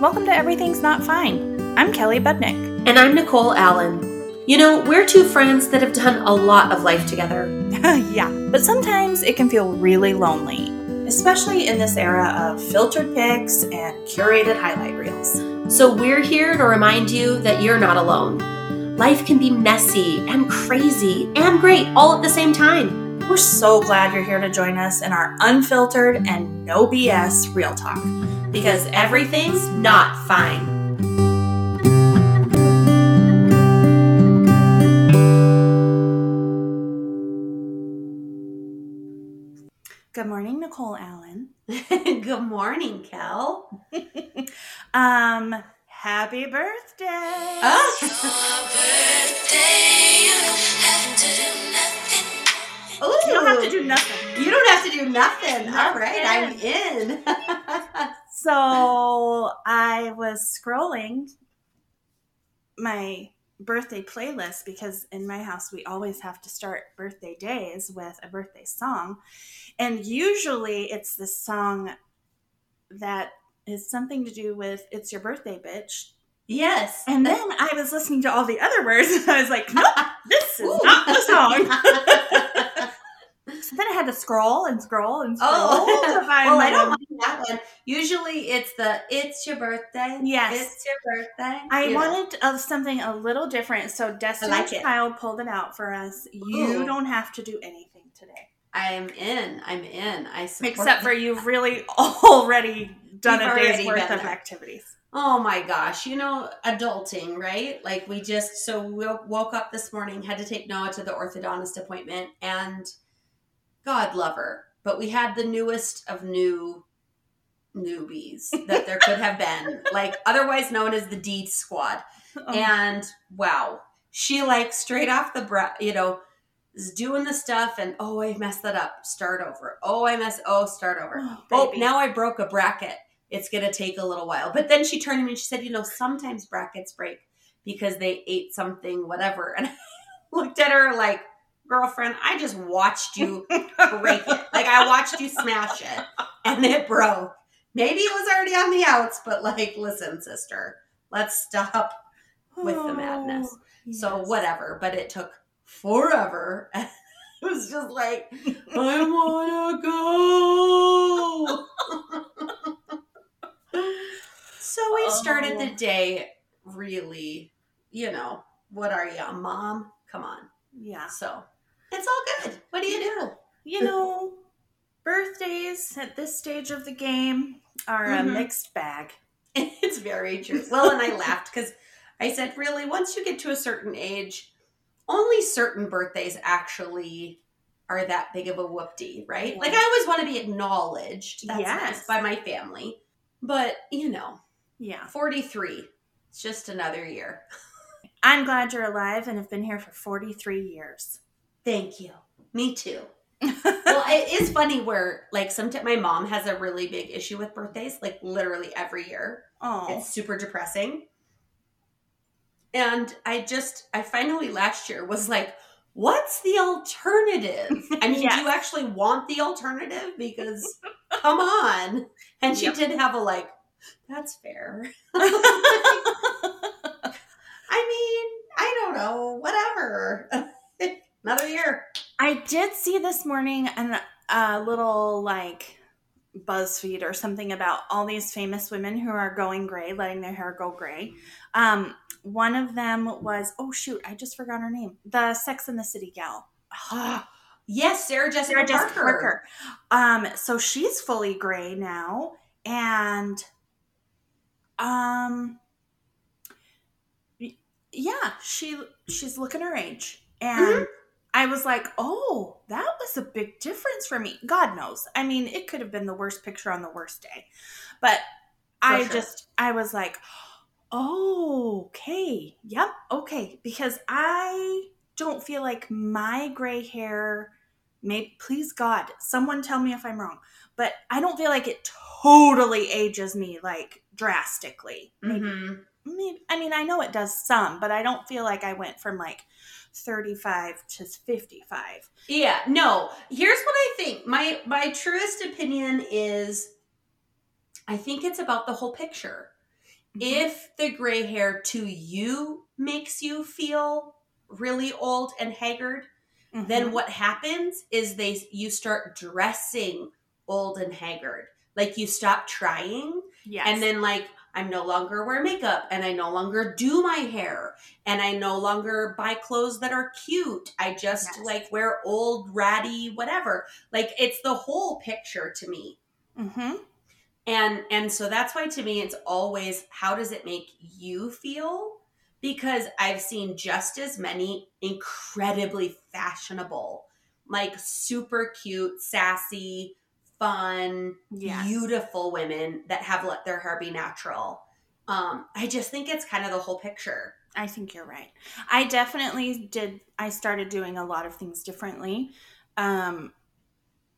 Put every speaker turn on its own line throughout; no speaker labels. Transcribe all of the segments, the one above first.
Welcome to Everything's Not Fine. I'm Kelly Budnick.
And I'm Nicole Allen. You know, we're two friends that have done a lot of life together.
yeah, but sometimes it can feel really lonely, especially in this era of filtered pics and curated highlight reels.
So we're here to remind you that you're not alone. Life can be messy and crazy and great all at the same time.
We're so glad you're here to join us in our unfiltered and no BS real talk.
Because everything's not fine.
Good morning, Nicole Allen.
Good morning, Kel.
um, happy birthday.
Oh.
Oh, you don't have to do nothing.
You don't have to do nothing. All right, I'm in.
So I was scrolling my birthday playlist because in my house we always have to start birthday days with a birthday song. And usually it's this song that is something to do with It's Your Birthday, Bitch.
yes.
And then I was listening to all the other words and I was like, nope, this is not the song. So then I had to scroll and scroll and scroll
Oh,
to find
well, I don't mind that one. Usually it's the it's your birthday.
Yes.
It's your birthday.
I
you know.
wanted uh, something a little different, so Destiny's
like.
Child pulled it out for us. You
Ooh.
don't have to do anything today,
I'm in. I'm in. I support
except for you've really already done
You've
a day's worth of
there.
activities.
Oh my gosh, you know, adulting, right? Like we just so we woke up this morning, had to take Noah to the orthodontist appointment, and God lover, but we had the newest of new newbies that there could have been, like otherwise known as the D squad.
Oh,
And wow, she like straight off the breath, you know, is doing the stuff, and oh, I messed that up. Start over. Oh, I messed. Oh, start over.
Oh,
Oh, now I broke a bracket. It's going to take a little while. But then she turned to me and she said, You know, sometimes brackets break because they ate something, whatever. And I looked at her like, Girlfriend, I just watched you break it. Like, I watched you smash it and it broke. Maybe it was already on the outs, but like, listen, sister, let's stop. with the madness. Oh, so,
yes.
whatever. But it took forever. it was just like, I want to go. so we started the
Oh.
day really, you know, what are you, a mom? Come on.
Yeah,
So it's all good. What do you do?
you know, birthdays at this stage of the game are
Mhm.
a mixed bag.
It's very true. Well, and I laughed because I said, really, once you get to a certain age, only certain birthdays actually are that big of a whoopty, right? Like I always want to be acknowledged. That's
Yes.
nice by my family. But, you know,
Yeah,
43. It's just another year.
I'm glad you're alive and have been here for 43 years.
Thank you. Me too. well, it is funny where like sometimes my mom has a really big issue with birthdays, like literally every year.
oh,
It's super depressing. And I just, I finally last year was like, what's the alternative? I mean,
Yes.
do you actually want the alternative? Because come on. And she
Yep.
did have a like, that's fair. I mean, I don't know, whatever. Another year.
I did see this morning an, a little like BuzzFeed or something about all these famous women who are going gray, letting their hair go gray. Um, one of them was oh shoot, I just forgot her name. The Sex and the City gal.
Yes, Sarah Jessica,
Sarah Jessica
Parker.
Parker. Um, so she's fully gray now, and um, yeah, she she's looking her age, and
Mhm.
I was like, oh, that was a big difference for me. God knows. I mean, it could have been the worst picture on the worst day, but I
sure.
just I was like, oh, okay, yep, okay, because I don't feel like my gray hair maybe please god someone tell me if i'm wrong but i don't feel like it totally ages me like drastically maybe,
Mhm.
maybe i mean i know it does some but i don't feel like i went from like 35 to 55
Yeah, no. Here's what I think. My my truest opinion is I think it's about the whole picture. if the gray hair to you makes you feel really old and haggard,
Mhm.
then what happens is they you start dressing old and haggard. Like you stop trying
yes.
and then like I'm no longer wear makeup and I no longer do my hair and I no longer buy clothes that are cute. I just
Yes.
like wear old ratty whatever. Like it's the whole picture to me.
hmm
And and so that's why to me it's always how does it make you feel? Because I've seen just as many incredibly fashionable, like super cute, sassy, fun,
Yes.
beautiful women that have let their hair be natural. Um, I just think it's kind of the whole picture.
I think you're right. I definitely did. I started doing a lot of things differently. Um,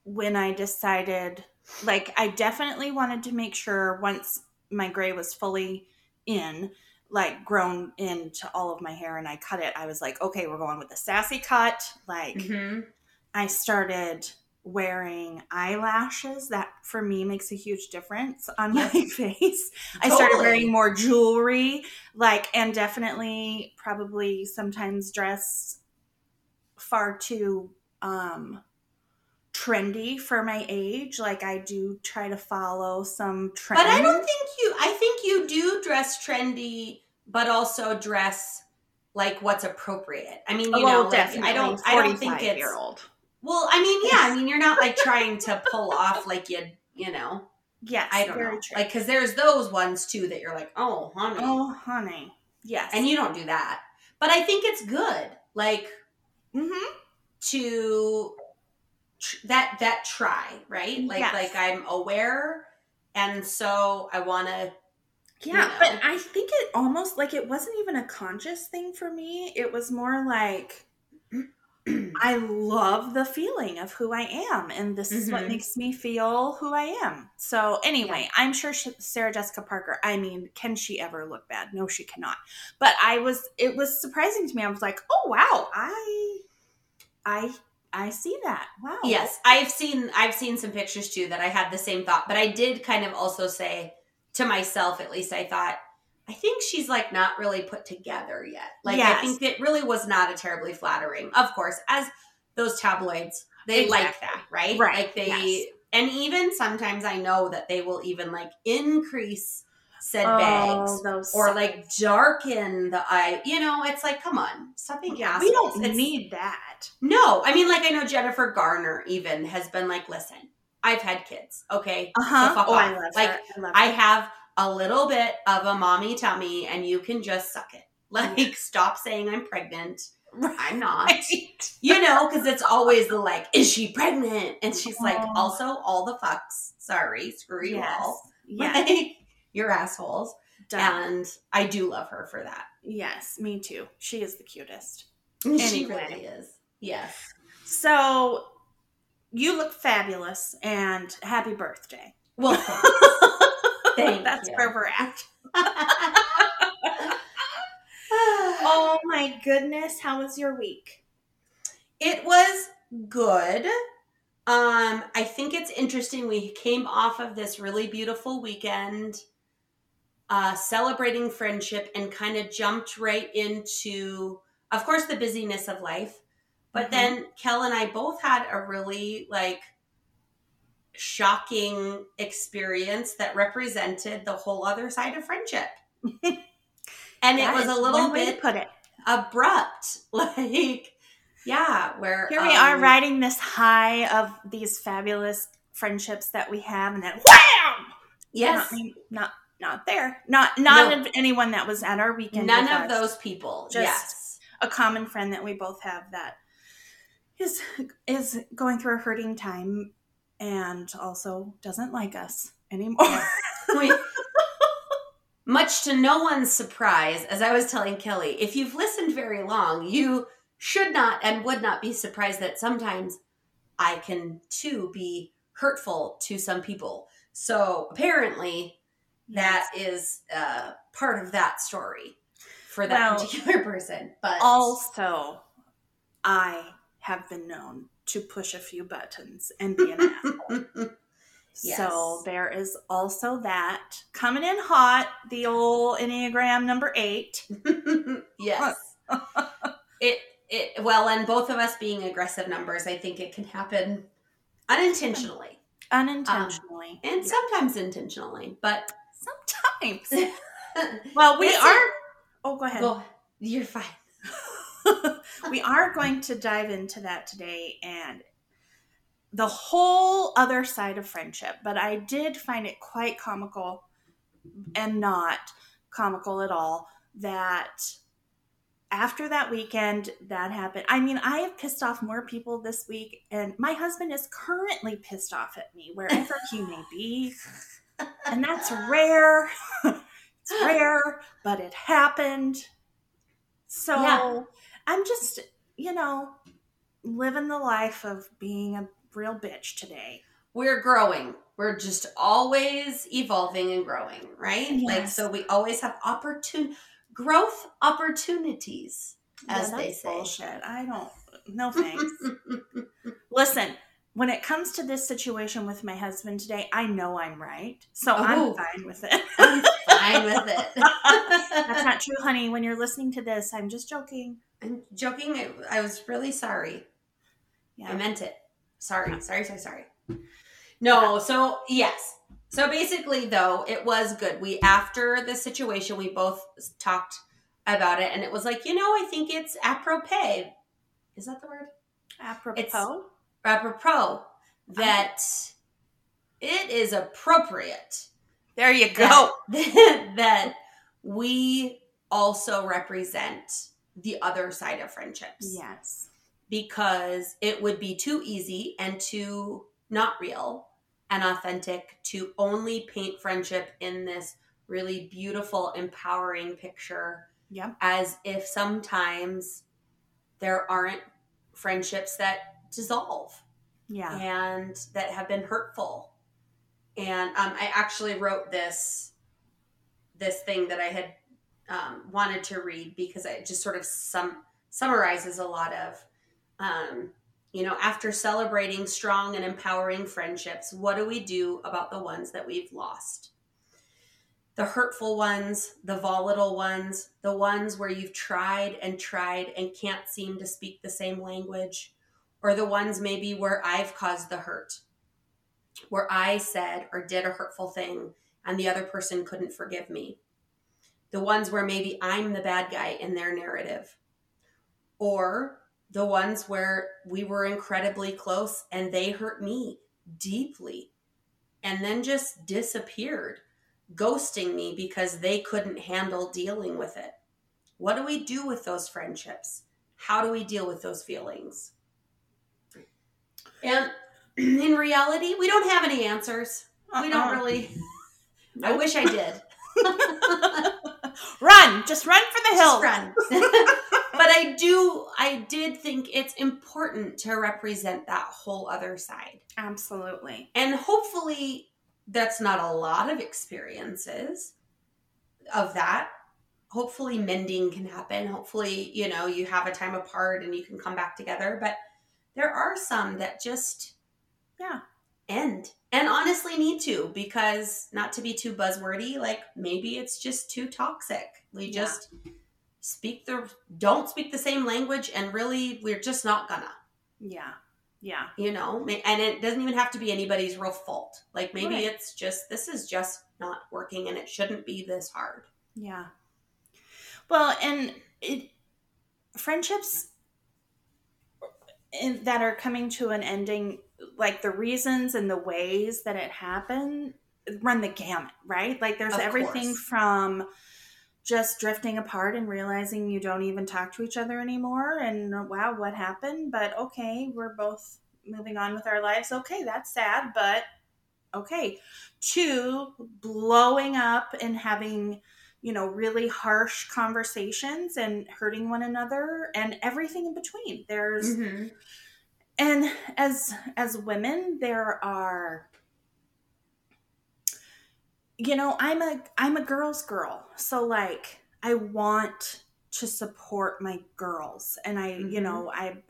when I decided, like, I definitely wanted to make sure once my gray was fully in, like, grown into all of my hair and I cut it, I was like, okay, we're going with the sassy cut. Like, I started wearing eyelashes. That for me makes a huge difference on my face. I started wearing more jewelry, like, and definitely probably sometimes dress far too um trendy for my age. Like I do try to follow some trends.
But I don't think you. I think you do dress trendy, but also dress like what's appropriate. I mean, you know, like, I don't. I don't think it's.
year old.
Well, I mean, yeah. I mean, you're not like trying to pull off like you. You know,
Yes,
I don't know.
true.
Like, because there's those ones too that you're like, oh, honey,
oh, honey, yes,
and you don't do that. But I think it's good, like
mm-hmm.
to tr- that that try right. Like,
Yes.
like I'm aware, and so I want to.
Yeah,
you
but. I think it almost like it wasn't even a conscious thing for me. It was more like I love the feeling of who I am, and this is what
Mhm.
makes me feel who I am. So, anyway, I'm sure she, Sarah Jessica Parker, I mean, can she ever look bad? No, she cannot. But I was, it was surprising to me. I was like, oh, wow, I, I, I see that. Wow.
Yes, I've seen I've seen some pictures too that I had the same thought, but I did kind of also say to myself at least I thought I think she's like not really put together yet. Like I think it really was not a terribly flattering. Of course, as those tabloids, they like that, right?
Right,
Like they
yes.
and even sometimes I know that they will even like increase said
Oh,
bags or like darken the eye. You know, it's like come on, stop being
yeah, we don't
It's-
need that.
no, I mean, like I know Jennifer Garner even has been like, listen, I've had kids, okay?
Uh huh.
So fuck
oh, I love
Like,
her. I love
I have a little bit of a mommy tummy, and you can just suck it. Like, stop saying I'm pregnant. I'm not. You know, because it's always the like, is she pregnant? And she's like, also all the fucks. Sorry, screw you all.
Yes.
Like, you're assholes.
Done.
And I do love her for that.
Yes, me too. She is the cutest.
She really is. Yes.
So you look fabulous and happy birthday.
Well, Thank
That's
you.
where we're at. Oh my goodness, how was your week?
It was good. Um, I think it's interesting. We came off of this really beautiful weekend, uh, celebrating friendship, and kind of jumped right into, of course, the busyness of life. But
Mhm.
then Kel and I both had a really like shocking experience that represented the whole other side of friendship. and it was a little bit
put it.
abrupt. Like, yeah, where
Here we are
um,
riding this high of these fabulous friendships that we have, and then wham!
Yes,
Not, not, not there. Not, not
No.
anyone that was at our weekend.
none of
us.
those people.
Just-
yes,
a common friend that we both have that is is going through a hurting time and also doesn't like us anymore.
We- much to no one's surprise, as I was telling Kelly, if you've listened very long, you should not and would not be surprised that sometimes I can too be hurtful to some people. So apparently, that is uh, part of that story for that
Well,
particular person. But
Also, I have been known to push a few buttons and be an asshole.
Yes.
So there is also that coming in hot, the old Enneagram number eight.
yes. it it well, and both of us being aggressive numbers, I think it can happen unintentionally
Unintentionally.
Um, and sometimes intentionally. But
Sometimes. Well, we are. Oh, go ahead.
well, you're fine.
we are going to dive into that today and the whole other side of friendship. But I did find it quite comical and not comical at all that after that weekend that happened. I mean, I have pissed off more people this week, and my husband is currently pissed off at me wherever he may be. And that's rare. it's rare, but it happened. So
Yeah.
I'm just, you know, living the life of being a real bitch today.
We're growing. We're just always evolving and growing, right? Like so we always have opportun growth opportunities, as
Yeah,
they say.
Bullshit. I don't. No thanks. Listen, when it comes to this situation with my husband today, I know I'm right, so
Oh.
I'm fine with it.
I'm fine with it.
That's not true, honey. When you're listening to this, I'm just joking.
I'm joking. I, I was really sorry.
Yeah.
I meant it. Sorry, sorry, sorry, sorry. No, so yes. So basically, though, it was good. We, after the situation, we both talked about it, and it was like, you know, I think it's apropos. Is that the word?
Apropos.
Apropos uh-huh. that it is appropriate
there you
that,
go.
that we also represent the other side of friendships
Yes.
because it would be too easy and too not real and authentic to only paint friendship in this really beautiful, empowering picture
Yep.
as if sometimes there aren't friendships that dissolve
Yeah.
and that have been hurtful. And um, I actually wrote this this thing that I had um, wanted to read because it just sort of sum summarizes a lot of um, you know after celebrating strong and empowering friendships what do we do about the ones that we've lost the hurtful ones the volatile ones the ones where you've tried and tried and can't seem to speak the same language or the ones maybe where I've caused the hurt, where I said or did a hurtful thing and the other person couldn't forgive me. The ones where maybe I'm the bad guy in their narrative. Or the ones where we were incredibly close and they hurt me deeply and then just disappeared, ghosting me because they couldn't handle dealing with it. What do we do with those friendships? How do we deal with those feelings? And in reality, we don't have any answers. We don't
Uh-uh.
really. I wish I did.
run, just run for the hills.
Run. but I do, I did think it's important to represent that whole other side.
Absolutely.
And hopefully, that's not a lot of experiences of that. Hopefully, mending can happen. Hopefully, you know, you have a time apart and you can come back together. But there are some that just,
Yeah.
end and honestly need to because not to be too buzzwordy, like maybe it's just too toxic. We
Yeah.
just speak the, don't speak the same language and really we're just not gonna
Yeah. Yeah.
you know and it doesn't even have to be anybody's real fault like maybe
Right.
it's just this is just not working and it shouldn't be this hard
Yeah. Well, and it friendships that are coming to an ending, like the reasons and the ways that it happened, run the gamut, right? Like there's
Of
everything
course.
from just drifting apart and realizing you don't even talk to each other anymore and wow what happened but okay we're both moving on with our lives okay that's sad but okay to blowing up and having you know really harsh conversations and hurting one another and everything in between there's
Mm-hmm.
And as as women there are you know i'm a i'm a girl's girl so like i want to support my girls and i you
Mhm.
know i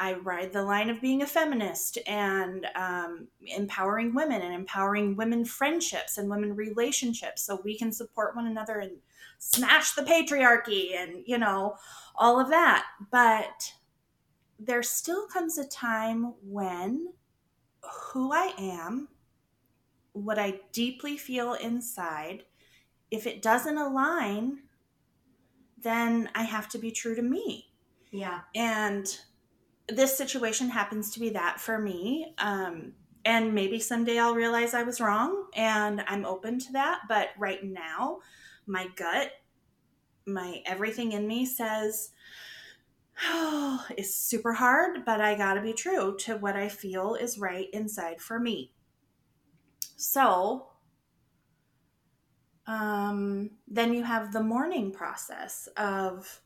I ride the line of being a feminist and um, empowering women and empowering women friendships and women relationships so we can support one another and smash the patriarchy and, you know, all of that. But there still comes a time when who I am, what I deeply feel inside, if it doesn't align, then I have to be true to me.
Yeah.
And this situation happens to be that for me. Um, and maybe someday I'll realize I was wrong and I'm open to that. But right now, my gut, my everything in me says, oh, it's super hard, but I gotta be true to what I feel is right inside for me. So, um, then you have the mourning process of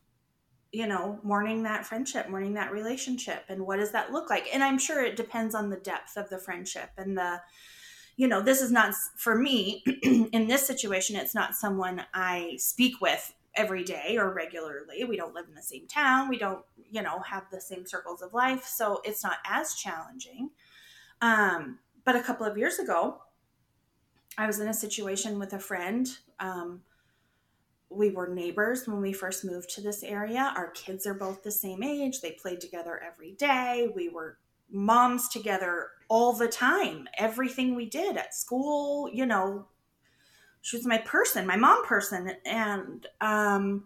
you know, mourning that friendship, mourning that relationship, and what does that look like? And I'm sure it depends on the depth of the friendship and the, you know, this is not for me in this situation, it's not someone I speak with every day or regularly. We don't live in the same town, we don't, you know, have the same circles of life, so it's not as challenging. Um, but a couple of years ago, I was in a situation with a friend. Um, we were neighbors when we first moved to this area. Our kids are both the same age. They played together every day. We were moms together all the time. Everything we did at school, you know, she was my person, my mom person. And um,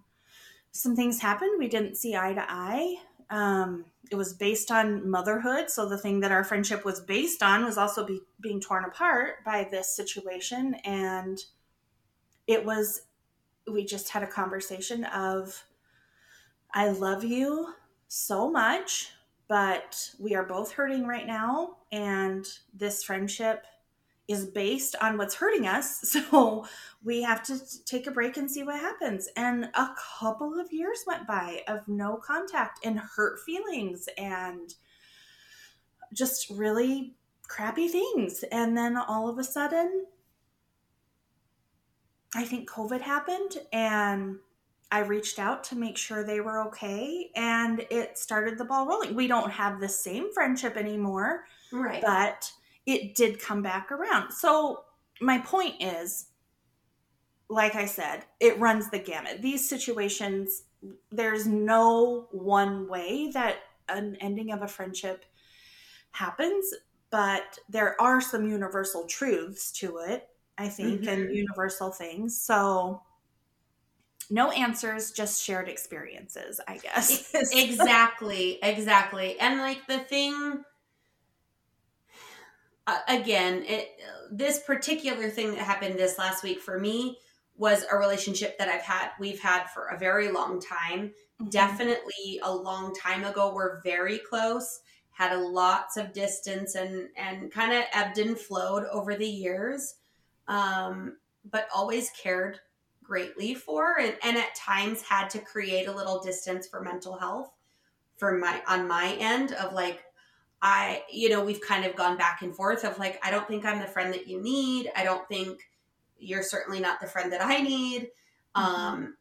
some things happened. We didn't see eye to eye. Um, it was based on motherhood. So the thing that our friendship was based on was also be, being torn apart by this situation. And it was we just had a conversation of I love you so much, but we are both hurting right now and this friendship is based on what's hurting us. So we have to take a break and see what happens. And a couple of years went by of no contact and hurt feelings and just really crappy things. And then all of a sudden, I think COVID happened and I reached out to make sure they were okay and it started the ball rolling. We don't have the same friendship anymore.
Right.
But it did come back around. So my point is like I said, it runs the gamut. These situations there's no one way that an ending of a friendship happens, but there are some universal truths to it I think, mm-hmm. and universal things. So, no answers, just shared experiences, I guess.
exactly, exactly. And like the thing, uh, again, it this particular thing that happened this last week for me was a relationship that I've had, we've had for a very long time. Mm-hmm. Definitely a long time ago. We're very close. Had a lots of distance and and kind of ebbed and flowed over the years um, but always cared greatly for and, and at times had to create a little distance for mental health for my on my end of like I, you know, we've kind of gone back and forth of like, I don't think I'm the friend that you need. I don't think you're certainly not the friend that I need. Mm-hmm. Um,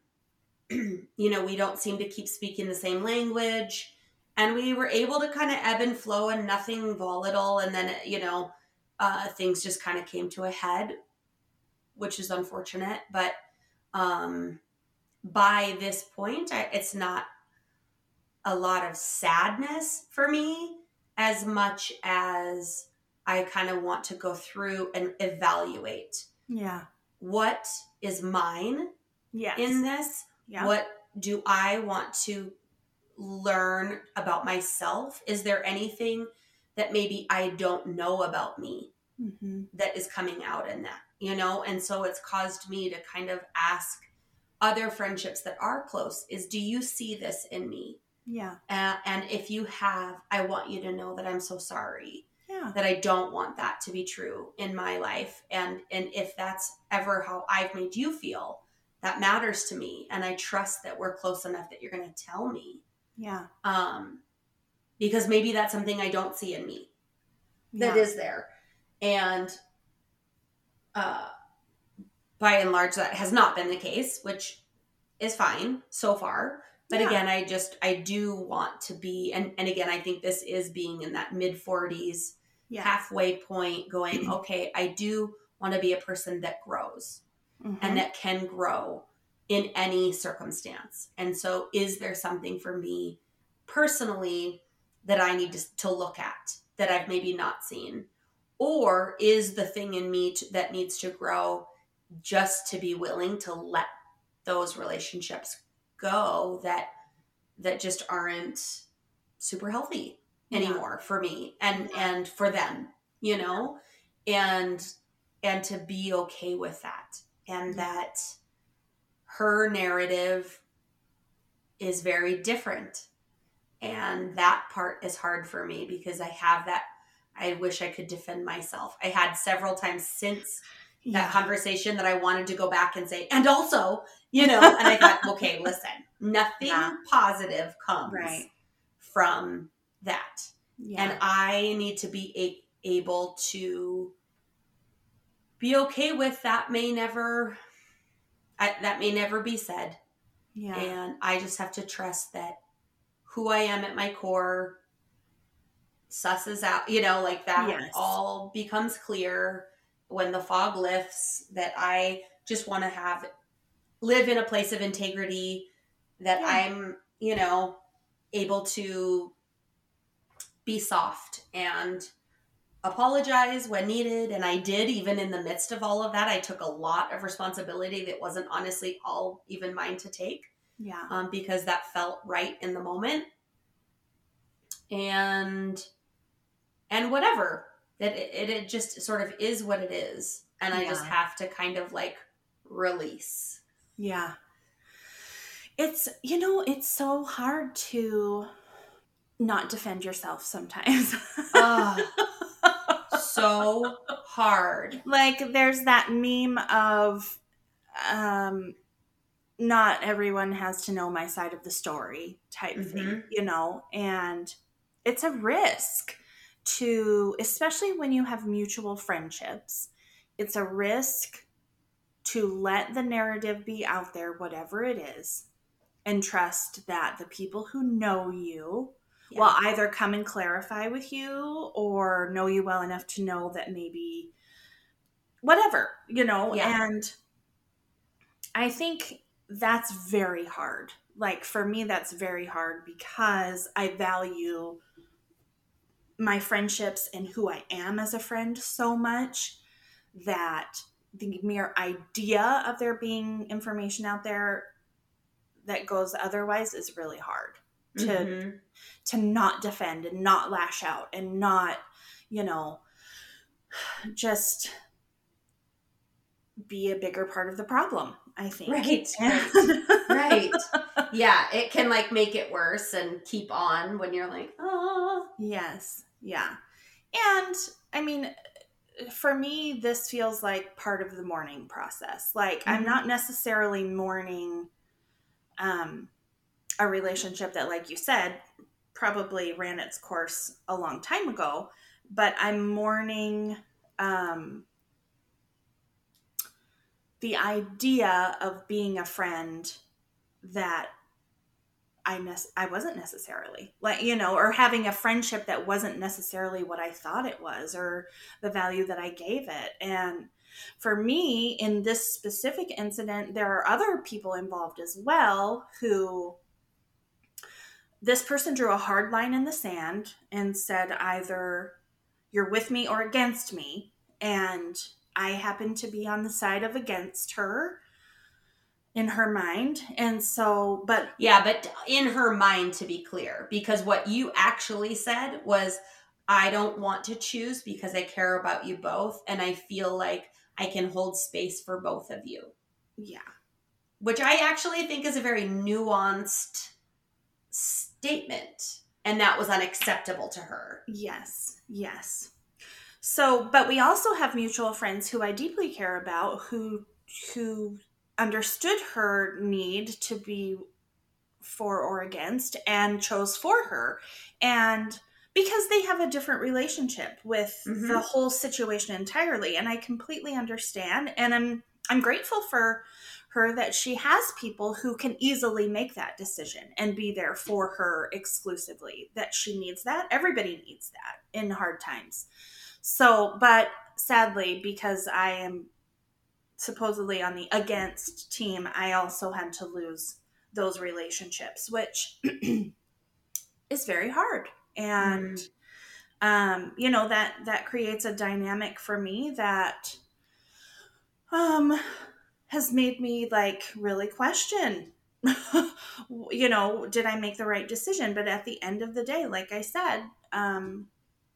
you know, we don't seem to keep speaking the same language. And we were able to kind of ebb and flow and nothing volatile. And then, you know, uh, things just kind of came to a head which is unfortunate. But um, by this point, I, it's not a lot of sadness for me as much as I kind of want to go through and evaluate.
Yeah.
What is mine
yes.
in this? Yeah. What do I want to learn about myself? Is there anything that maybe I don't know about me mm-hmm. that is coming out in that? you know and so it's caused me to kind of ask other friendships that are close is do you see this in me
yeah.
Uh, and if you have i want you to know that i'm so sorry
yeah.
that i don't want that to be true in my life. And and if that's ever how i've made you feel that matters to me. And i trust that we're close enough that you're going to tell me.
Yeah.
Um because maybe that's something i don't see in me that
yeah.
is there. And uh, by and large, that has not been the case, which is fine so far. But
Yeah.
again, I just I do want to be and and again, I think this is being in that mid 40s
Yeah.
halfway point going, okay, I do want to be a person that grows
Mhm.
and that can grow in any circumstance. And so, is there something for me personally that I need to, to look at that I've maybe not seen? Or is the thing in me to, that needs to grow just to be willing to let those relationships go that that just aren't super healthy
Yeah.
anymore for me and
Yeah.
and for them, you know? And and to be okay with that and
Yeah.
that her narrative is very different and that part is hard for me because i have that i wish i could defend myself i had several times since that conversation that i wanted to go back and say and also you know and i thought okay listen nothing
Yeah.
positive comes
Right.
from that
Yeah.
and I need to be a- able to be okay with that may never I, that may never be said
yeah.
and I just have to trust that who I am at my core susses out you know like that
Yes.
all becomes clear when the fog lifts that I just want to have live in a place of integrity that
Yeah.
I'm you know able to be soft and apologize when needed. And I did even in the midst of all of that I took a lot of responsibility that wasn't honestly all even mine to take
yeah.
um, because that felt right in the moment. And and whatever that it, it, it just sort of is what it is. And i just have to kind of like release
Yeah. It's, you know, it's so hard to not defend yourself sometimes.
So hard
like there's that meme of um not everyone has to know my side of the story type thing,
Mhm.
you know, and it's a risk to especially when you have mutual friendships. It's a risk to let the narrative be out there whatever it is and trust that the people who know you
Yeah.
will either come and clarify with you or know you well enough to know that maybe whatever, you know,
Yeah.
and I think that's very hard. Like for me that's very hard because I value my friendships and who I am as a friend so much that the mere idea of there being information out there that goes otherwise is really hard to
Mhm.
to not defend and not lash out and not, you know, just be a bigger part of the problem, I think.
right right right yeah it can like make it worse and keep on when you're like oh
yes. Yeah. And I mean, for me, this feels like part of the mourning process. Like I'm
Mhm.
not necessarily mourning um, a relationship that, like you said, probably ran its course a long time ago, but I'm mourning um, the idea of being a friend that I I wasn't necessarily like you know, or having a friendship that wasn't necessarily what I thought it was, or the value that I gave it. And for me, in this specific incident, there are other people involved as well who this person drew a hard line in the sand and said either you're with me or against me. And I happened to be on the side of against her in her mind. And so, but
Yeah, but in her mind, to be clear, because what you actually said was, I don't want to choose because I care about you both. And I feel like I can hold space for both of you,
yeah,
which I actually think is a very nuanced statement. And that was unacceptable to her.
yes, yes. So, but we also have mutual friends who I deeply care about who who understood her need to be for or against and chose for her. And because they have a different relationship with
Mhm.
the whole situation entirely and I completely understand and I'm I'm grateful for her that she has people who can easily make that decision and be there for her exclusively. That she needs that. Everybody needs that in hard times. So, but sadly, because I am supposedly on the against team, I also had to lose those relationships, which is very hard. And mm. um, you know, that that creates a dynamic for me that um has made me like really question you know did i make the right decision but at the end of the day like i said um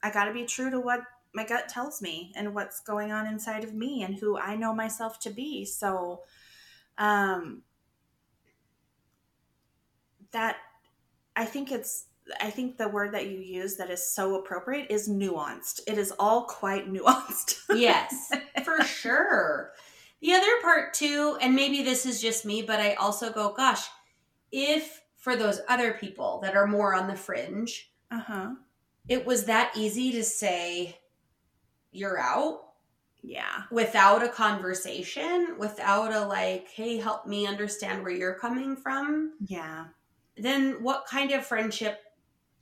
i got to be true to what my gut tells me and what's going on inside of me and who i know myself to be. So um that i think it's i think the word that you use that is so appropriate is nuanced. It is all quite nuanced.
Yes for sure. The other part too, and maybe this is just me, but I also go, gosh, if for those other people that are more on the fringe, uh-huh. it was that easy to say, you're out.
Yeah.
Without a conversation, without a like, hey, help me understand where you're coming from.
Yeah.
Then what kind of friendship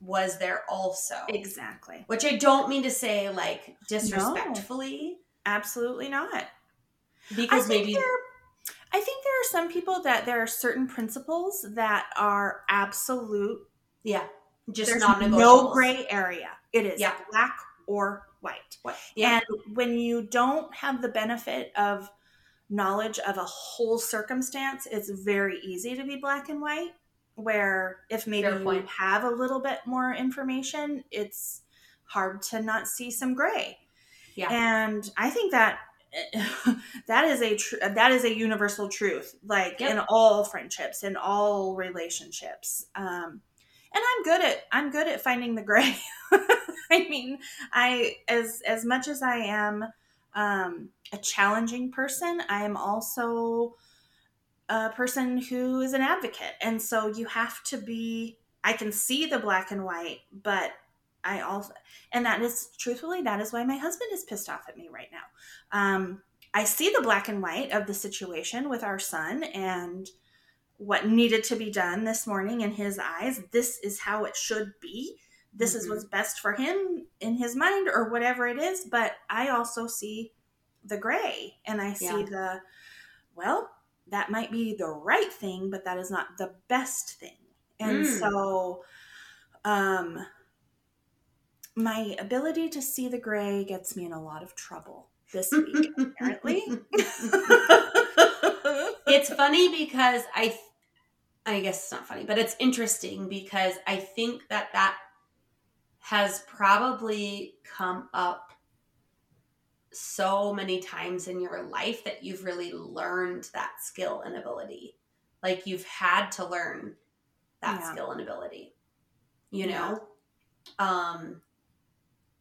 was there also?
Exactly.
Which I don't mean to say like disrespectfully.
No, absolutely not
because maybe
there, I think there are some people that there are certain principles that are absolute.
Yeah,
just not no gray area. It is yeah. black or white.
What? Yeah.
And when you don't have the benefit of knowledge of a whole circumstance, it's very easy to be black and white. Where if maybe you have a little bit more information, it's hard to not see some gray. Yeah. And I think that that is a tr- that is a universal truth like yep. in all friendships in all relationships um and i'm good at i'm good at finding the gray i mean i as as much as i am um a challenging person i am also a person who is an advocate and so you have to be i can see the black and white but I also, and that is truthfully, that is why my husband is pissed off at me right now. Um, I see the black and white of the situation with our son and what needed to be done this morning in his eyes. This is how it should be. This mm-hmm. is what's best for him in his mind or whatever it is. But I also see the gray and I see yeah. the, well, that might be the right thing, but that is not the best thing. And mm. so, um, my ability to see the gray gets me in a lot of trouble this week, apparently.
it's funny because I, I guess it's not funny, but it's interesting because I think that that has probably come up so many times in your life that you've really learned that skill and ability. Like you've had to learn that yeah. skill and ability, you know? Yeah. Um,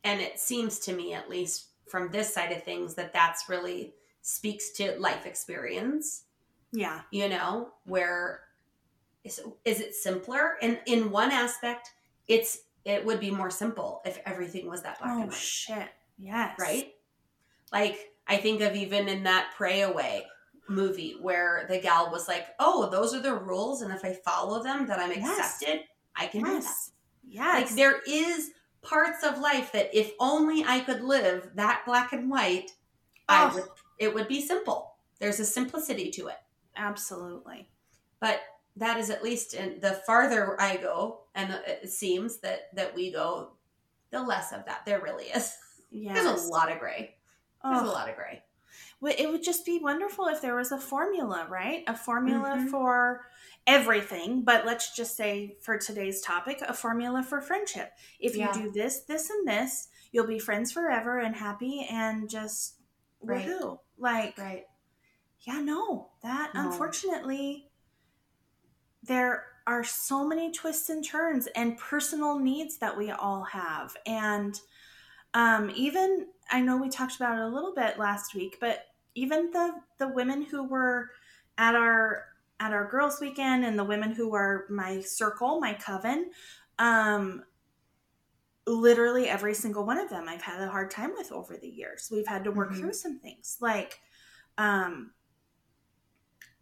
and it seems to me at least from this side of things that that's really speaks to life experience
yeah
you know where is, is it simpler and in one aspect it's it would be more simple if everything was that black oh, and white
shit yes
right like i think of even in that pray away movie where the gal was like oh those are the rules and if i follow them that i'm accepted yes. i can yes. do that
yes
like there is parts of life that if only I could live that black and white, oh. I would it would be simple. There's a simplicity to it.
Absolutely.
But that is at least in the farther I go, and it seems that that we go, the less of that there really is. Yes. There's a lot of gray. There's oh. a lot of gray.
It would just be wonderful if there was a formula, right? A formula mm-hmm. for everything, but let's just say for today's topic, a formula for friendship. If yeah. you do this, this, and this, you'll be friends forever and happy and just right. woohoo. Like,
right.
yeah, no, that no. unfortunately, there are so many twists and turns and personal needs that we all have. And um, even, I know we talked about it a little bit last week, but even the the women who were at our at our girls weekend and the women who are my circle my coven um literally every single one of them i've had a hard time with over the years we've had to work mm-hmm. through some things like um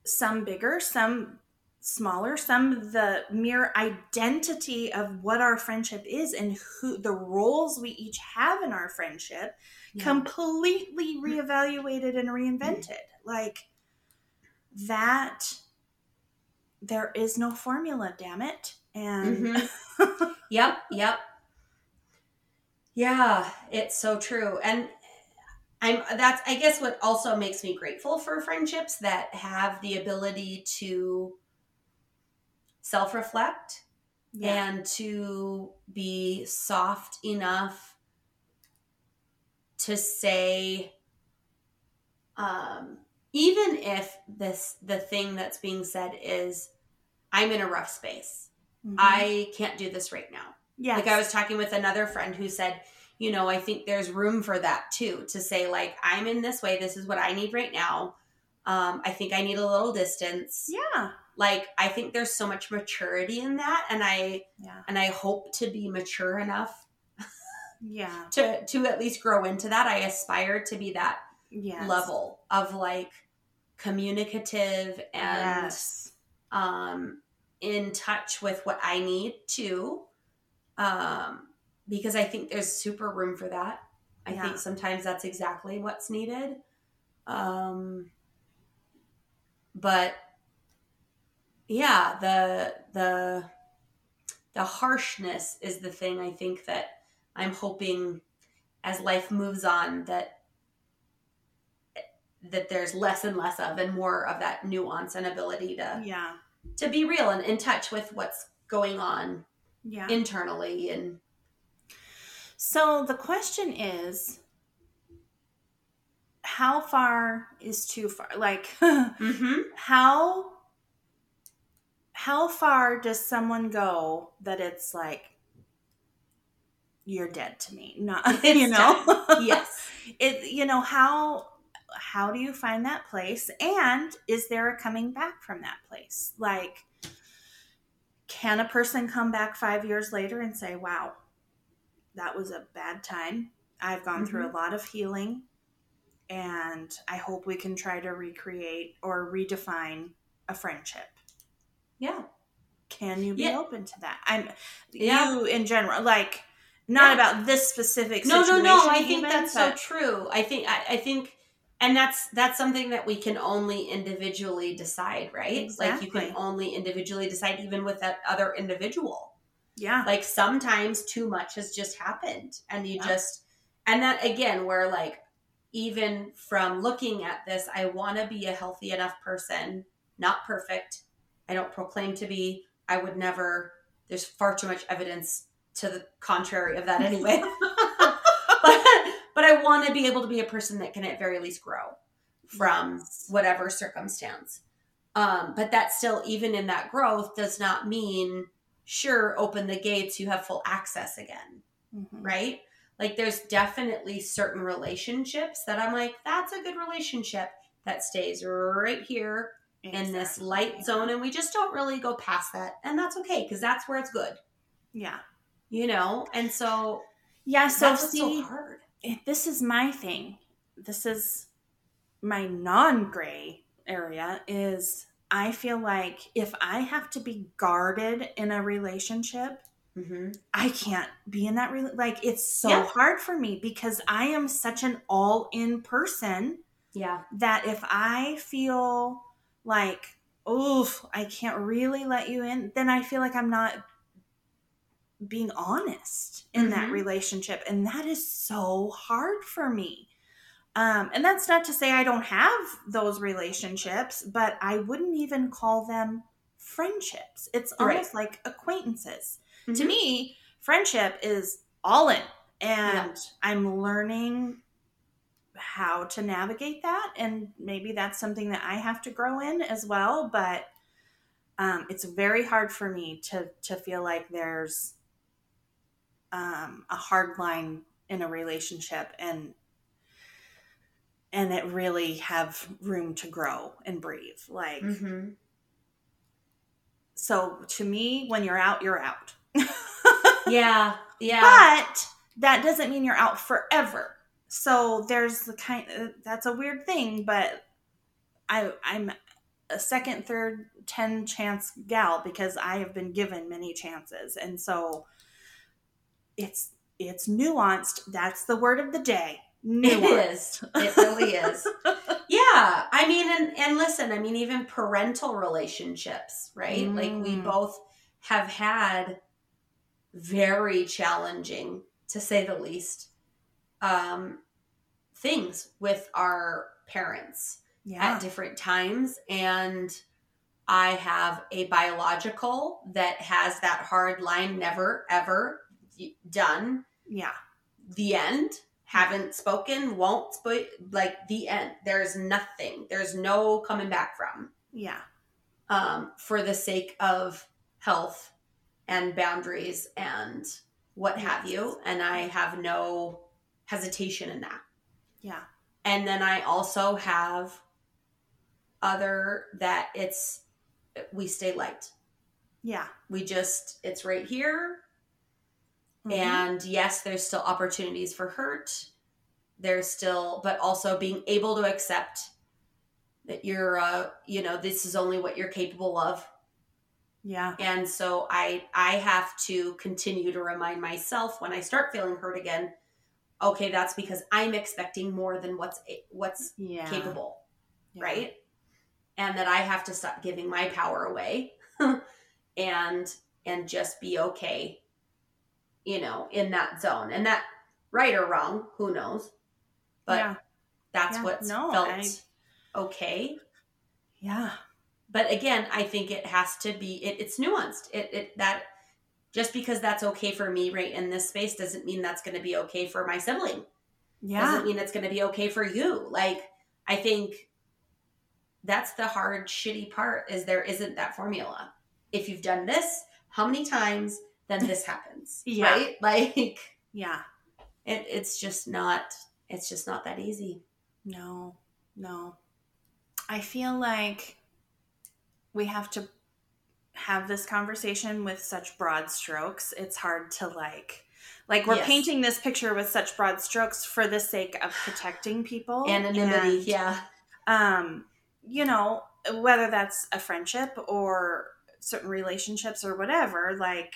some bigger, some smaller, some of the mere identity of what our friendship is and who the roles we each have in our friendship
Yeah.
completely reevaluated and reinvented. Like that there is no formula, damn it. And
Mhm. Yep, yep. Yeah, it's so true. And I'm that's I guess what also makes me grateful for friendships that have the ability to self-reflect
yeah.
and to be soft enough to say um even if this the thing that's being said is i'm in a rough space
Mhm.
i can't do this right now
yes.
like i was talking with another friend who said you know i think there's room for that too to say like i'm in this way this is what i need right now um, i think i need a little distance
Yeah.
Like i think there's so much maturity in that and i
Yeah.
and i hope to be mature enough
Yeah.
to to at least grow into that i aspire to be that
Yes.
level of like communicative and
yes.
um in touch with what i need to um because i think there's super room for that i
Yeah.
think sometimes that's exactly what's needed um but yeah the the the harshness is the thing i think that i'm hoping as life moves on that that there's less and less of and more of that nuance and ability to
Yeah.
to be real and in touch with what's going on
Yeah.
internally and
So the question is how far is too far? Like
mm-hmm.
how how far does someone go that it's like you're dead to me? Not you know.
yes
It you know how how do you find that place and is there a coming back from that place? Like can a person come back 5 years later and say, "Wow, that was a bad time. I've gone through mm-hmm. a lot of healing and I hope we can try to recreate or redefine a friendship.
Yeah
Can you be
Yeah.
open to that? I'm
Yeah.
you in general, like not
Yeah.
about this specific
no no
situation.
no i think
even,
that's
but-
so true i think I, I think and that's that's something that we can only individually decide right like you can only individually decide even with that other individual
Yeah.
like sometimes too much has just happened and you
Yeah.
just and that again where like even from looking at this i want to be a healthy enough person not perfect i don't proclaim to be. I would never there's far too much evidence to the contrary of that anyway. But but i want to be able to be a person that can at very least grow from whatever circumstance. Um, but that still even in that growth does not mean sure open the gates you have full access again
Mhm.
right? Like there's definitely certain relationships that i'm like that's a good relationship that stays right here in this light zone and we just don't really go past that and that's okay because that's where it's good
Yeah.
you know and so
Yeah, so see,
so
this is my thing. This is my non-gray area is I feel like if I have to be guarded in a relationship,
mm-hmm.
I can't be in that re- like it's so
Yeah.
hard for me because I am such an all-in person
yeah
that if I feel like oh, I can't really let you in, then I feel like I'm not being honest in that
Mhm.
relationship and that is so hard for me. Um, and that's not to say I don't have those relationships, but I wouldn't even call them friendships. It's
Right.
almost like acquaintances. To
Mhm.
me, friendship is all in, and I'm learning how to navigate that. And maybe that's something that I have to grow in as well. But um, it's very hard for me to to feel like there's um, a hard line in a relationship and and it really have room to grow and breathe like
Mm-hmm.
so to me when you're out you're out
yeah yeah
but that doesn't mean you're out forever so there's the kind uh, that's a weird thing but i i'm a second, third, 10 chance gal because I have been given many chances. And so it's it's nuanced. That's the word of the day. Nuanced.
It is. It really is. yeah. I mean and and listen, I mean even parental relationships, right? Like we
Mm.
both have had very challenging to say the least um things with our parents.
yeah.
at different times and I have a biological that has that hard line never ever done
yeah.
the end haven't spoken won't speak like the end there's nothing there's no coming back from
Yeah.
um, for the sake of health and boundaries and what have you and I have no hesitation in that
Yeah.
and then I also have other that it's we stay light.
Yeah.
We just it's right here.
Mhm.
And yes, there's still opportunities for hurt. There's still but also being able to accept that you're uh you know, this is only what you're capable of.
yeah.
And so I I have to continue to remind myself when I start feeling hurt again, okay, that's because I'm expecting more than what's what's
Yeah.
capable.
Yeah.
right? And that I have to stop giving my power away and and just be okay, you know, in that zone. And that right or wrong, who knows? But
yeah.
that's
Yeah,
what's
no,
felt
I-
okay.
Yeah.
But again, I think it has to be it, it's nuanced. It it that just because that's okay for me right in this space doesn't mean that's going to be okay for my sibling.
Yeah.
doesn't mean it's going to be okay for you. Like, I think that's the hard, shitty part is there isn't that formula. If you've done this, how many times, then this happens.
Yeah.
Right? Like,
Yeah.
it, it's just not, it's just not that easy.
No. No. I feel like we have to have this conversation with such broad strokes. It's hard to like like we're
Yes.
painting this picture with such broad strokes for the sake of protecting people.
Anonymity.
and,
yeah.
um you know whether that's a friendship or certain relationships or whatever like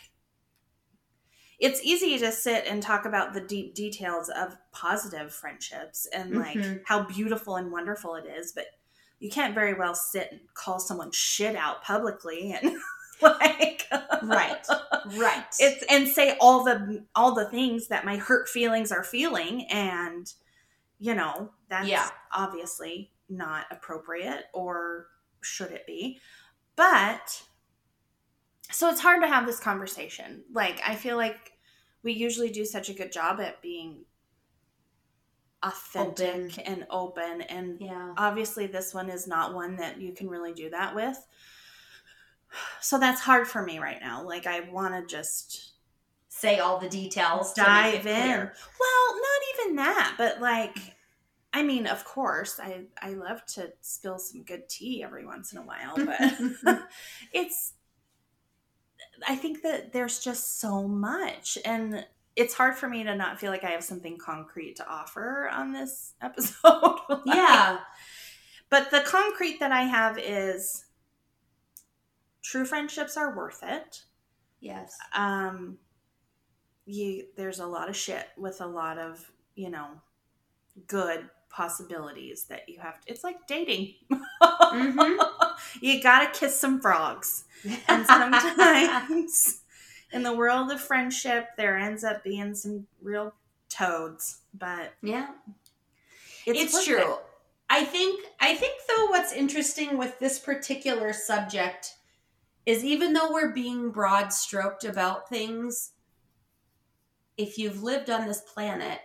it's easy to sit and talk about the deep details of positive friendships and like
Mhm.
how beautiful and wonderful it is but you can't very well sit and call someone shit out publicly and like
Right. Right.
it's and say all the all the things that my hurt feelings are feeling and you know that's
Yeah.
obviously not appropriate or should it be but so it's hard to have this conversation like i feel like we usually do such a good job at being authentic
Open.
and open and
yeah.
obviously this one is not one that you can really do that with so that's hard for me right now like i want to just
Say all the details.
dive in
clear.
well not even that but like i mean of course i i love to spill some good tea every once in a while but it's i think that there's just so much and it's hard for me to not feel like i have something concrete to offer on this episode Like,
Yeah.
but the concrete that I have is true friendships are worth it.
Yes.
Um, you there's a lot of shit with a lot of you know good possibilities that you have. To, it's like dating.
Mhm.
you gotta kiss some frogs, and sometimes in the world of friendship, there ends up being some real toads. But
yeah.
it's,
it's true. I think I think though what's interesting with this particular subject is even though we're being broad stroked about things, if you've lived on this planet,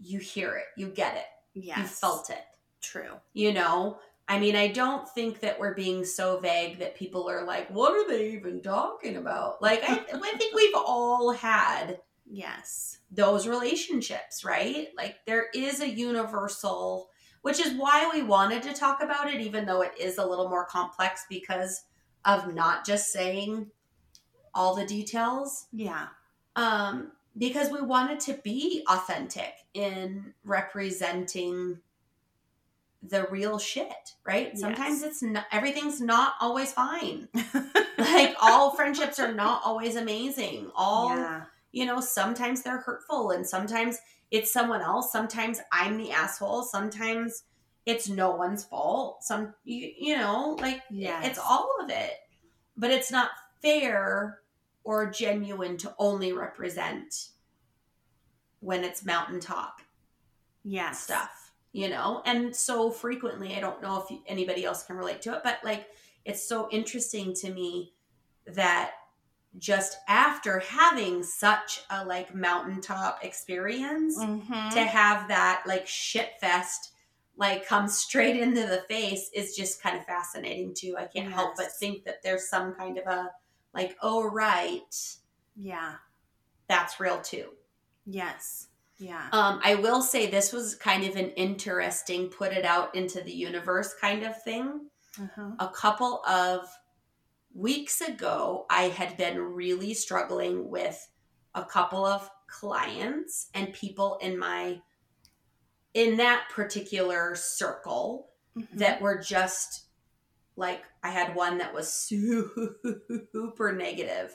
you hear it, you get it,
Yes,
you felt it.
True.
You know? I mean, I don't think that we're being so vague that people are like, what are they even talking about? Like, I, I think we've all had
Yes.
those relationships, right? Like there is a universal, which is why we wanted to talk about it, even though it is a little more complex because of not just saying all the details.
Yeah.
Um, because we wanted to be authentic in representing the real shit, right?
Yes.
Sometimes it's not everything's not always fine. like all friendships are not always amazing. All
yeah.
you know, sometimes they're hurtful and sometimes it's someone else. Sometimes I'm the asshole. Sometimes it's no one's fault. Some you, you know, like
Yes.
it's all of it. But it's not fair or genuine to only represent when it's mountaintop
Yes.
stuff, you know? And so frequently, I don't know if anybody else can relate to it, but like it's so interesting to me that just after having such a like mountaintop experience,
Mhm.
to have that like shit fest like come straight into the face is just kind of fascinating too. I can't help but think that there's some kind of a like, oh right,
Yeah.
that's real too.
Yes. Yeah.
Um, I will say this was kind of an interesting put it out into the universe kind of thing.
Uh-huh.
A couple of weeks ago, I had been really struggling with a couple of clients and people in my in that particular circle
Mhm.
that were just like I had one that was super negative.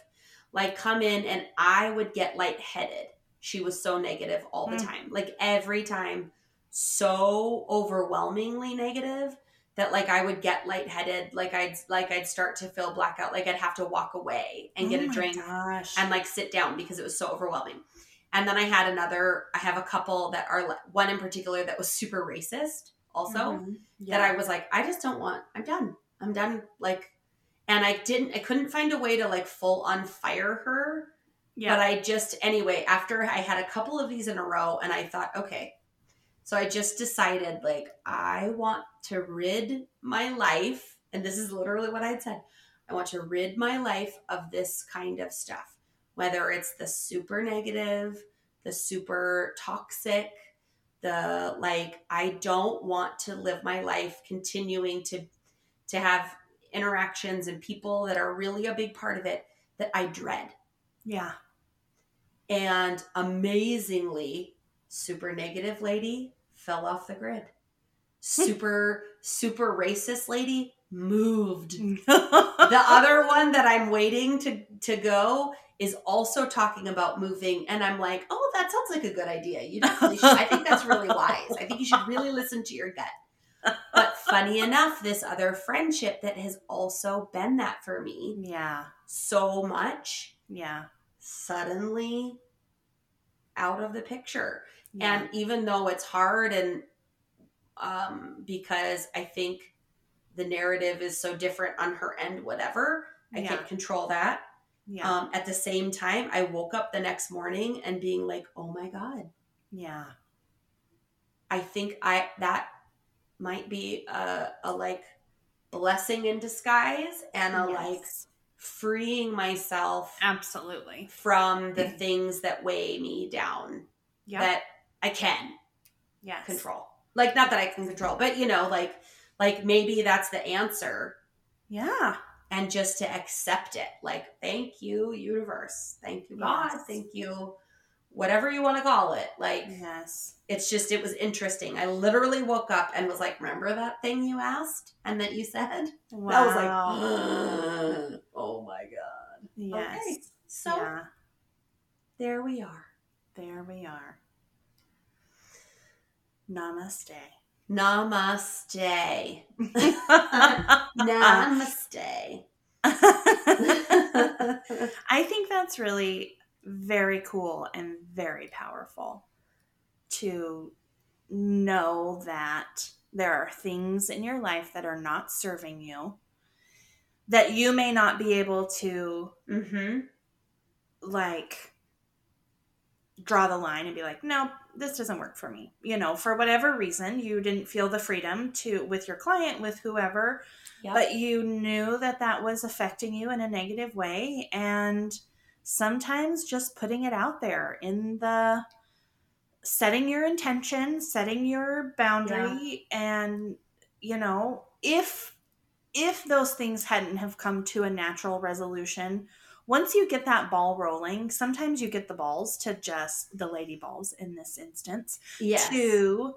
Like come in and I would get lightheaded. She was so negative all the
Mm.
time. Like every time so overwhelmingly negative that like I would get lightheaded, like I'd like I'd start to feel blackout, like I'd have to walk away and get
Oh
a drink
Gosh.
and like sit down because it was so overwhelming. And then I had another, I have a couple that are one in particular that was super racist also
Mhm. Yeah.
that I was like, I just don't want, I'm done. I'm done. Like, and I didn't, I couldn't find a way to like full on fire her.
Yeah.
But I just, anyway, after I had a couple of these in a row and I thought, okay. So I just decided, like, I want to rid my life. And this is literally what I had said I want to rid my life of this kind of stuff, whether it's the super negative, the super toxic, the like, I don't want to live my life continuing to to have interactions and people that are really a big part of it that I dread
yeah.
and amazingly super negative lady fell off the grid. Super super racist lady moved. The other one that i'm waiting to to go is also talking about moving and i'm like oh that sounds like a good idea. You definitely should. I think that's really wise. I think you should really listen to your gut. But funny enough this other friendship that has also been that for me
Yeah.
so much
Yeah.
suddenly out of the picture.
Yeah.
And even though it's hard and um because I think the narrative is so different on her end whatever, I
yeah.
can't control that.
Yeah.
Um at the same time, I woke up the next morning and being like, "Oh my god,
yeah.
I think I that might be a, a like blessing in disguise and a like freeing myself
Absolutely.
from the mm-hmm. things that weigh me down
Yeah.
that I can
yes.
control. Like not that I can control, but you know, like like maybe that's the answer
Yeah.
and just to accept it. Like thank you universe. Thank you God.
Yes.
Thank you whatever you want to call it. Like
Yes.
it's just it was interesting. I literally woke up and was like, "Remember that thing you asked and that you said?"
Wow.
I was like, "Oh my god."
yes.
Okay. So
yeah.
there we are.
There we are. Namaste.
Namaste. Namaste.
I think that's really very cool and very powerful to know that there are things in your life that are not serving you, that you may not be able to
mm-hmm.
like draw the line and be like, no, this doesn't work for me. You know, for whatever reason, you didn't feel the freedom to, with your client, with whoever,
Yep.
but you knew that that was affecting you in a negative way. And sometimes just putting it out there in the setting your intention, setting your boundary, and, you know, if if those things hadn't have come to a natural resolution once you get that ball rolling sometimes you get the balls to just the lady balls in this instance
yes.
to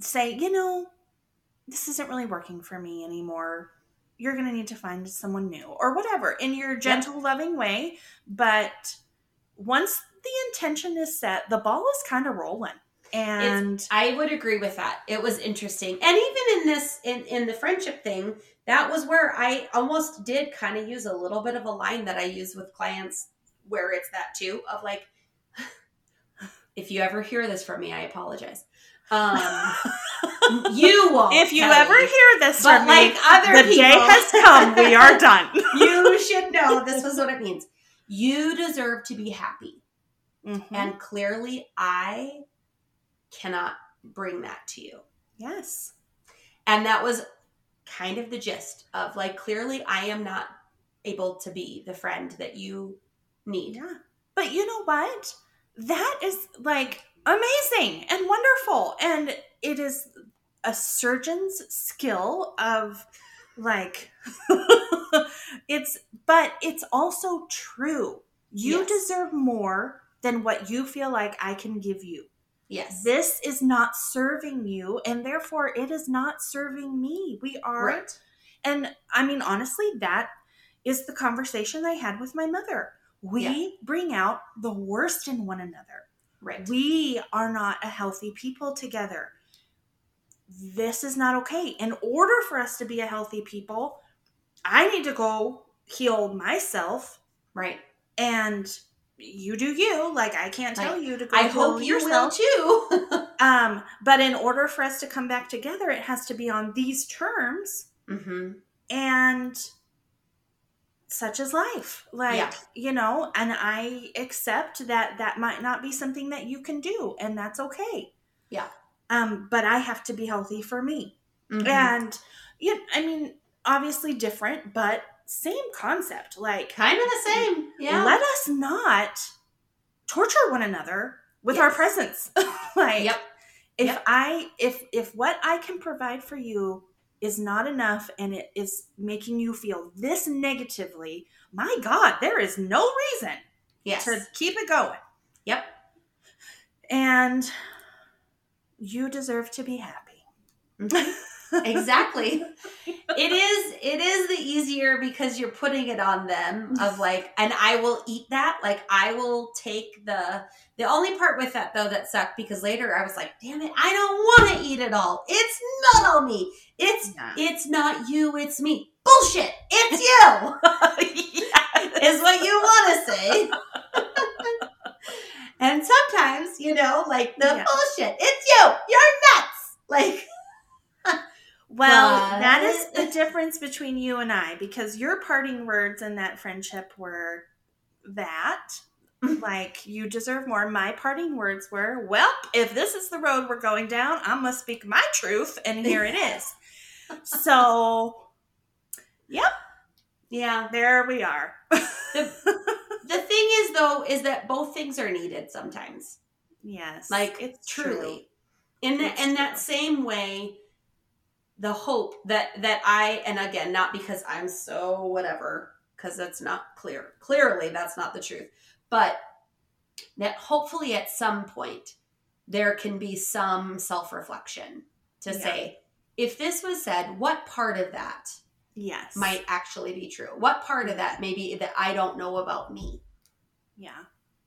say, you know, this isn't really working for me anymore. You're going to need to find someone new or whatever in your gentle, loving way. But once the intention is set, the ball is kind of rolling. And
I would agree with that. It was interesting. And even in this in in the friendship thing, that was where I almost did kind of use a little bit of a line that I use with clients where it's that too of like if you ever hear this from me, I apologize. Um, you won't.
if you ever hear this
but
from
like
me,
other
the
people,
day has come. We are done.
you should know this was what it means. You deserve to be happy,
Mhm.
and clearly, I cannot bring that to you.
yes.
And that was kind of the gist of like, clearly, I am not able to be the friend that you need.
Yeah. But you know what? That is like amazing and wonderful. And it is a surgeon's skill of like it's but it's also true. You
Yes.
deserve more than what you feel like I can give you.
Yes.
This is not serving you and therefore it is not serving me. We are
right.
and I mean, honestly, that is the conversation I had with my mother. We
Yeah.
bring out the worst in one another.
Right.
We are not a healthy people together. This is not okay. In order for us to be a healthy people, I need to go heal myself
right.
and you do you. Like I can't tell
Like,
you to go
I
heal
hope you
yourself.
will too.
Um, but in order for us to come back together, it has to be on these terms
hmm
and such is life like
Yeah.
you know and i accept that that might not be something that you can do and that's okay
Yeah.
Um but i have to be healthy for me
Mm-hmm.
and yeah i mean obviously different but same concept like
kind of the same. Yeah.
let us not torture one another with our presence like
yep.
if
Yep.
i if if what i can provide for you is not enough and it is making you feel this negatively my god there is no reason
Yes.
to keep it going
Yep.
and you deserve to be happy.
Mhm. exactly. It is it is the easier because you're putting it on them of like and i will eat that. Like i will take the the only part with that though that sucked because later i was like damn it i don't want to eat it all. It's not on me. It's
Yeah.
it's not you it's me. Bullshit. It's you. Is what you want to say and sometimes you know like the
Yeah.
bullshit it's you you're nuts like
well
But-
that is the difference between you and i because your parting words in that friendship were that like you deserve more my parting words were well if this is the road we're going down I must speak my truth and here it is so yep.
yeah
there we are
The thing is, though, is that both things are needed sometimes.
yes
Like
it's
truly,
true
in the,
It's
in that same way, the hope that that I and again, not because I'm so whatever, because that's not clear. Clearly, that's not the truth. But that hopefully, at some point, there can be some self reflection to
Yeah.
say, if this was said, what part of that
yes
might actually be true? What part of that maybe that I don't know about me?
yeah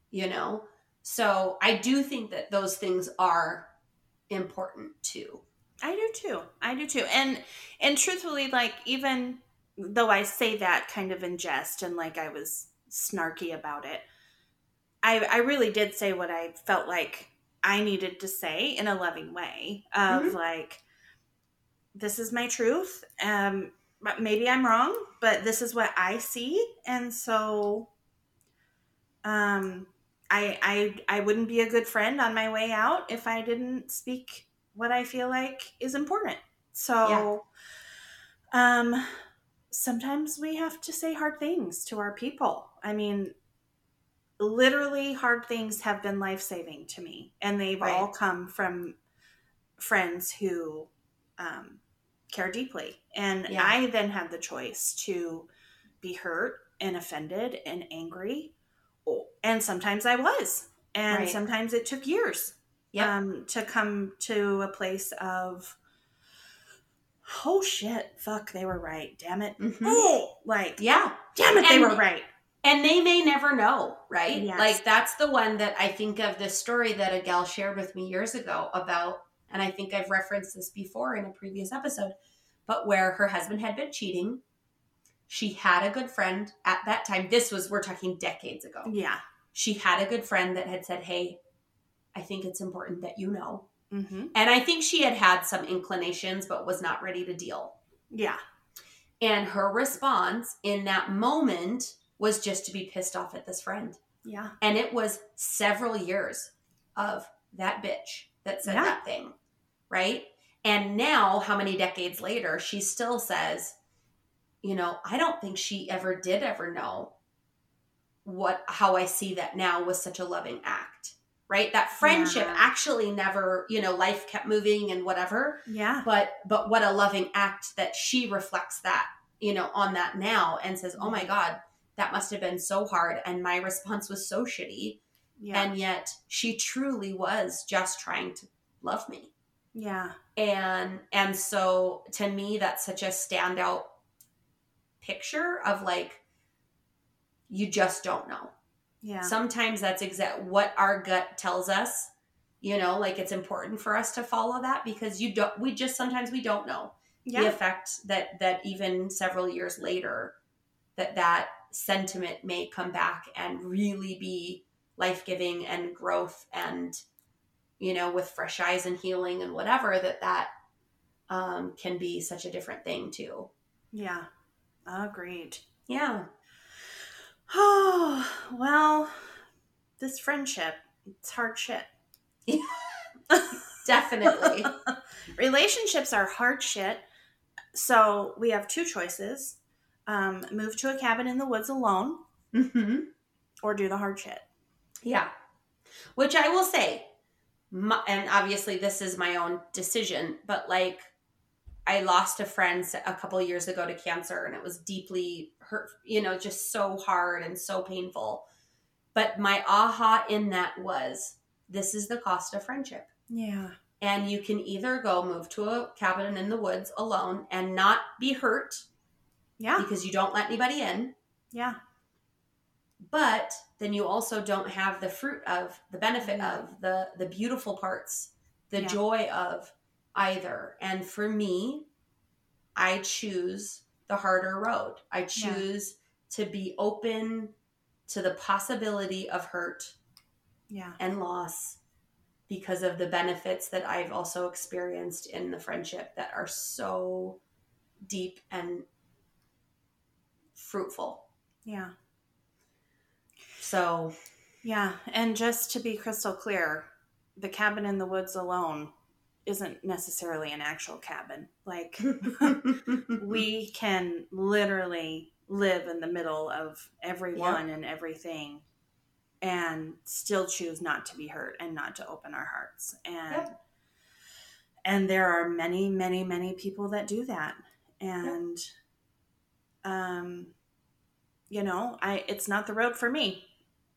you know so i do think that those things are important too
I do too. I do too. And and truthfully, like even though I say that kind of in jest and like I was snarky about it, I I really did say what I felt like I needed to say in a loving way of
Mhm.
like this is my truth. Um but maybe I'm wrong, but this is what I see and so um I I I wouldn't be a good friend on my way out if I didn't speak what I feel like is important. So um sometimes we have to say hard things to our people. I mean literally hard things have been life-saving to me and they've all come from friends who um care deeply. And
Yeah.
I then had the choice to be hurt and offended and angry. And sometimes I was. And
Right.
sometimes it took years.
Yep.
um, to come to a place of, oh shit, fuck, they were right. Damn it.
Mhm.
Oh, like,
Yeah.
damn it, they
And-
were right.
And they may never know, right?
Yes.
Like that's the one that I think of this story that a gal shared with me years ago about, and I think I've referenced this before in a previous episode, but where her husband had been cheating. She had a good friend at that time. This was, we're talking decades ago.
Yeah.
She had a good friend that had said, Hey, I think it's important that you know.
Mm-hmm.
And I think she had had some inclinations, but was not ready to deal.
Yeah.
And her response in that moment was just to be pissed off at this friend.
Yeah.
And it was several years of that bitch that said
Yeah.
that thing. Right. And now, how many decades later, she still says, you know, I don't think she ever did ever know what, how I see that now was such a loving act. Right. That friendship
Yeah.
actually never, you know, life kept moving and whatever
Yeah.
but but what a loving act that she reflects that you know on that now and says oh my god that must have been so hard and my response was so shitty
Yeah.
and yet she truly was just trying to love me
yeah.
and and so to me that's such a standout picture of like you just don't know
Yeah.
sometimes that's exact what our gut tells us you know like it's important for us to follow that because you don't we just sometimes we don't know
yeah.
the effect that that even several years later that that sentiment may come back and really be life-giving and growth and you know with fresh eyes and healing and whatever that that um, can be such a different thing too
Yeah. Agreed.
yeah
Oh, well, this friendship, it's hard shit.
definitely
Relationships are hard shit. So we have two choices um, move to a cabin in the woods alone
hmm
or do the hard shit.
Yeah. Which I will say, my, and obviously this is my own decision, but like I lost a friend a couple years ago to cancer and it was deeply hurt, you know, just so hard and so painful. But my aha in that was this is the cost of friendship.
Yeah.
And you can either go move to a cabin in the woods alone and not be hurt
Yeah.
because you don't let anybody in,
Yeah.
But then you also don't have the fruit of the benefit
Yeah.
of the the beautiful parts the
Yeah.
joy of either and for me i choose the harder road i choose to be open to the possibility of hurt
Yeah.
and loss because of the benefits that i've also experienced in the friendship that are so deep and fruitful
Yeah.
So
Yeah. And just to be crystal clear, the cabin in the woods alone isn't necessarily an actual cabin. Like, we can literally live in the middle of everyone and everything and still choose not to be hurt and not to open our hearts and
Yep.
and there are many many many people that do that and um you know i it's not the road for me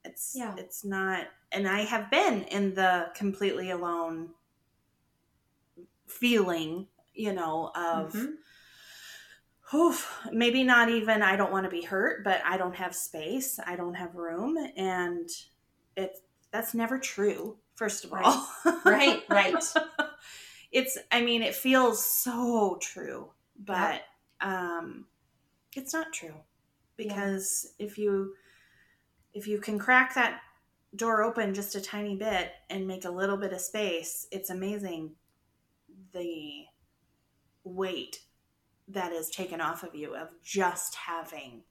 it's
Yeah.
it's not and i have been in the completely alone feeling you know of
Mhm.
oof, maybe not even I don't want to be hurt, but I don't have space, I don't have room, and it that's never true. First of all,
right right
it's I mean it feels so true, but um, it's not true because if you if you can crack that door open just a tiny bit and make a little bit of space, it's amazing the weight that is taken off of you of just having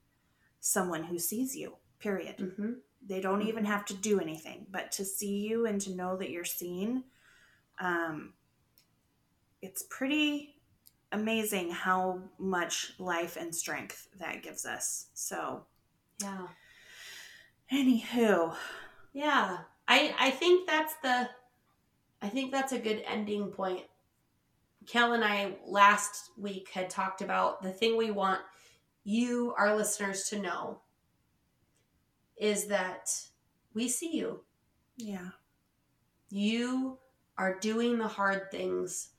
someone who sees you period.
Mhm.
they don't even have to do anything but to see you and to know that you're seen um, it's pretty amazing how much life and strength that gives us. So
yeah
anywho
Yeah, I I think that's the I think that's a good ending point. Kel and I last week had talked about the thing we want you, our listeners, to know is that we see you.
yeah
You are doing the hard things.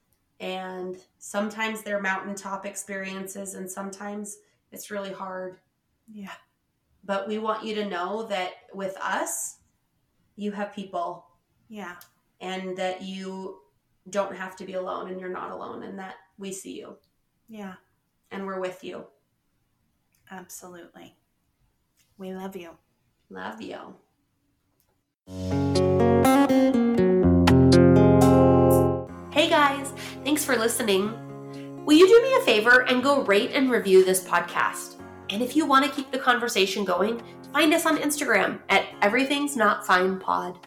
And sometimes they're mountaintop experiences, and sometimes it's really hard.
Yeah.
But we want you to know that with us, you have people
Yeah.
and that you don't have to be alone and you're not alone and that we see you
Yeah.
and we're with you.
Absolutely. We love you.
Love you. Hey guys, thanks for listening. Will you do me a favor and go rate and review this podcast? And if you want to keep the conversation going, find us on Instagram at Everything's Not Fine Pod.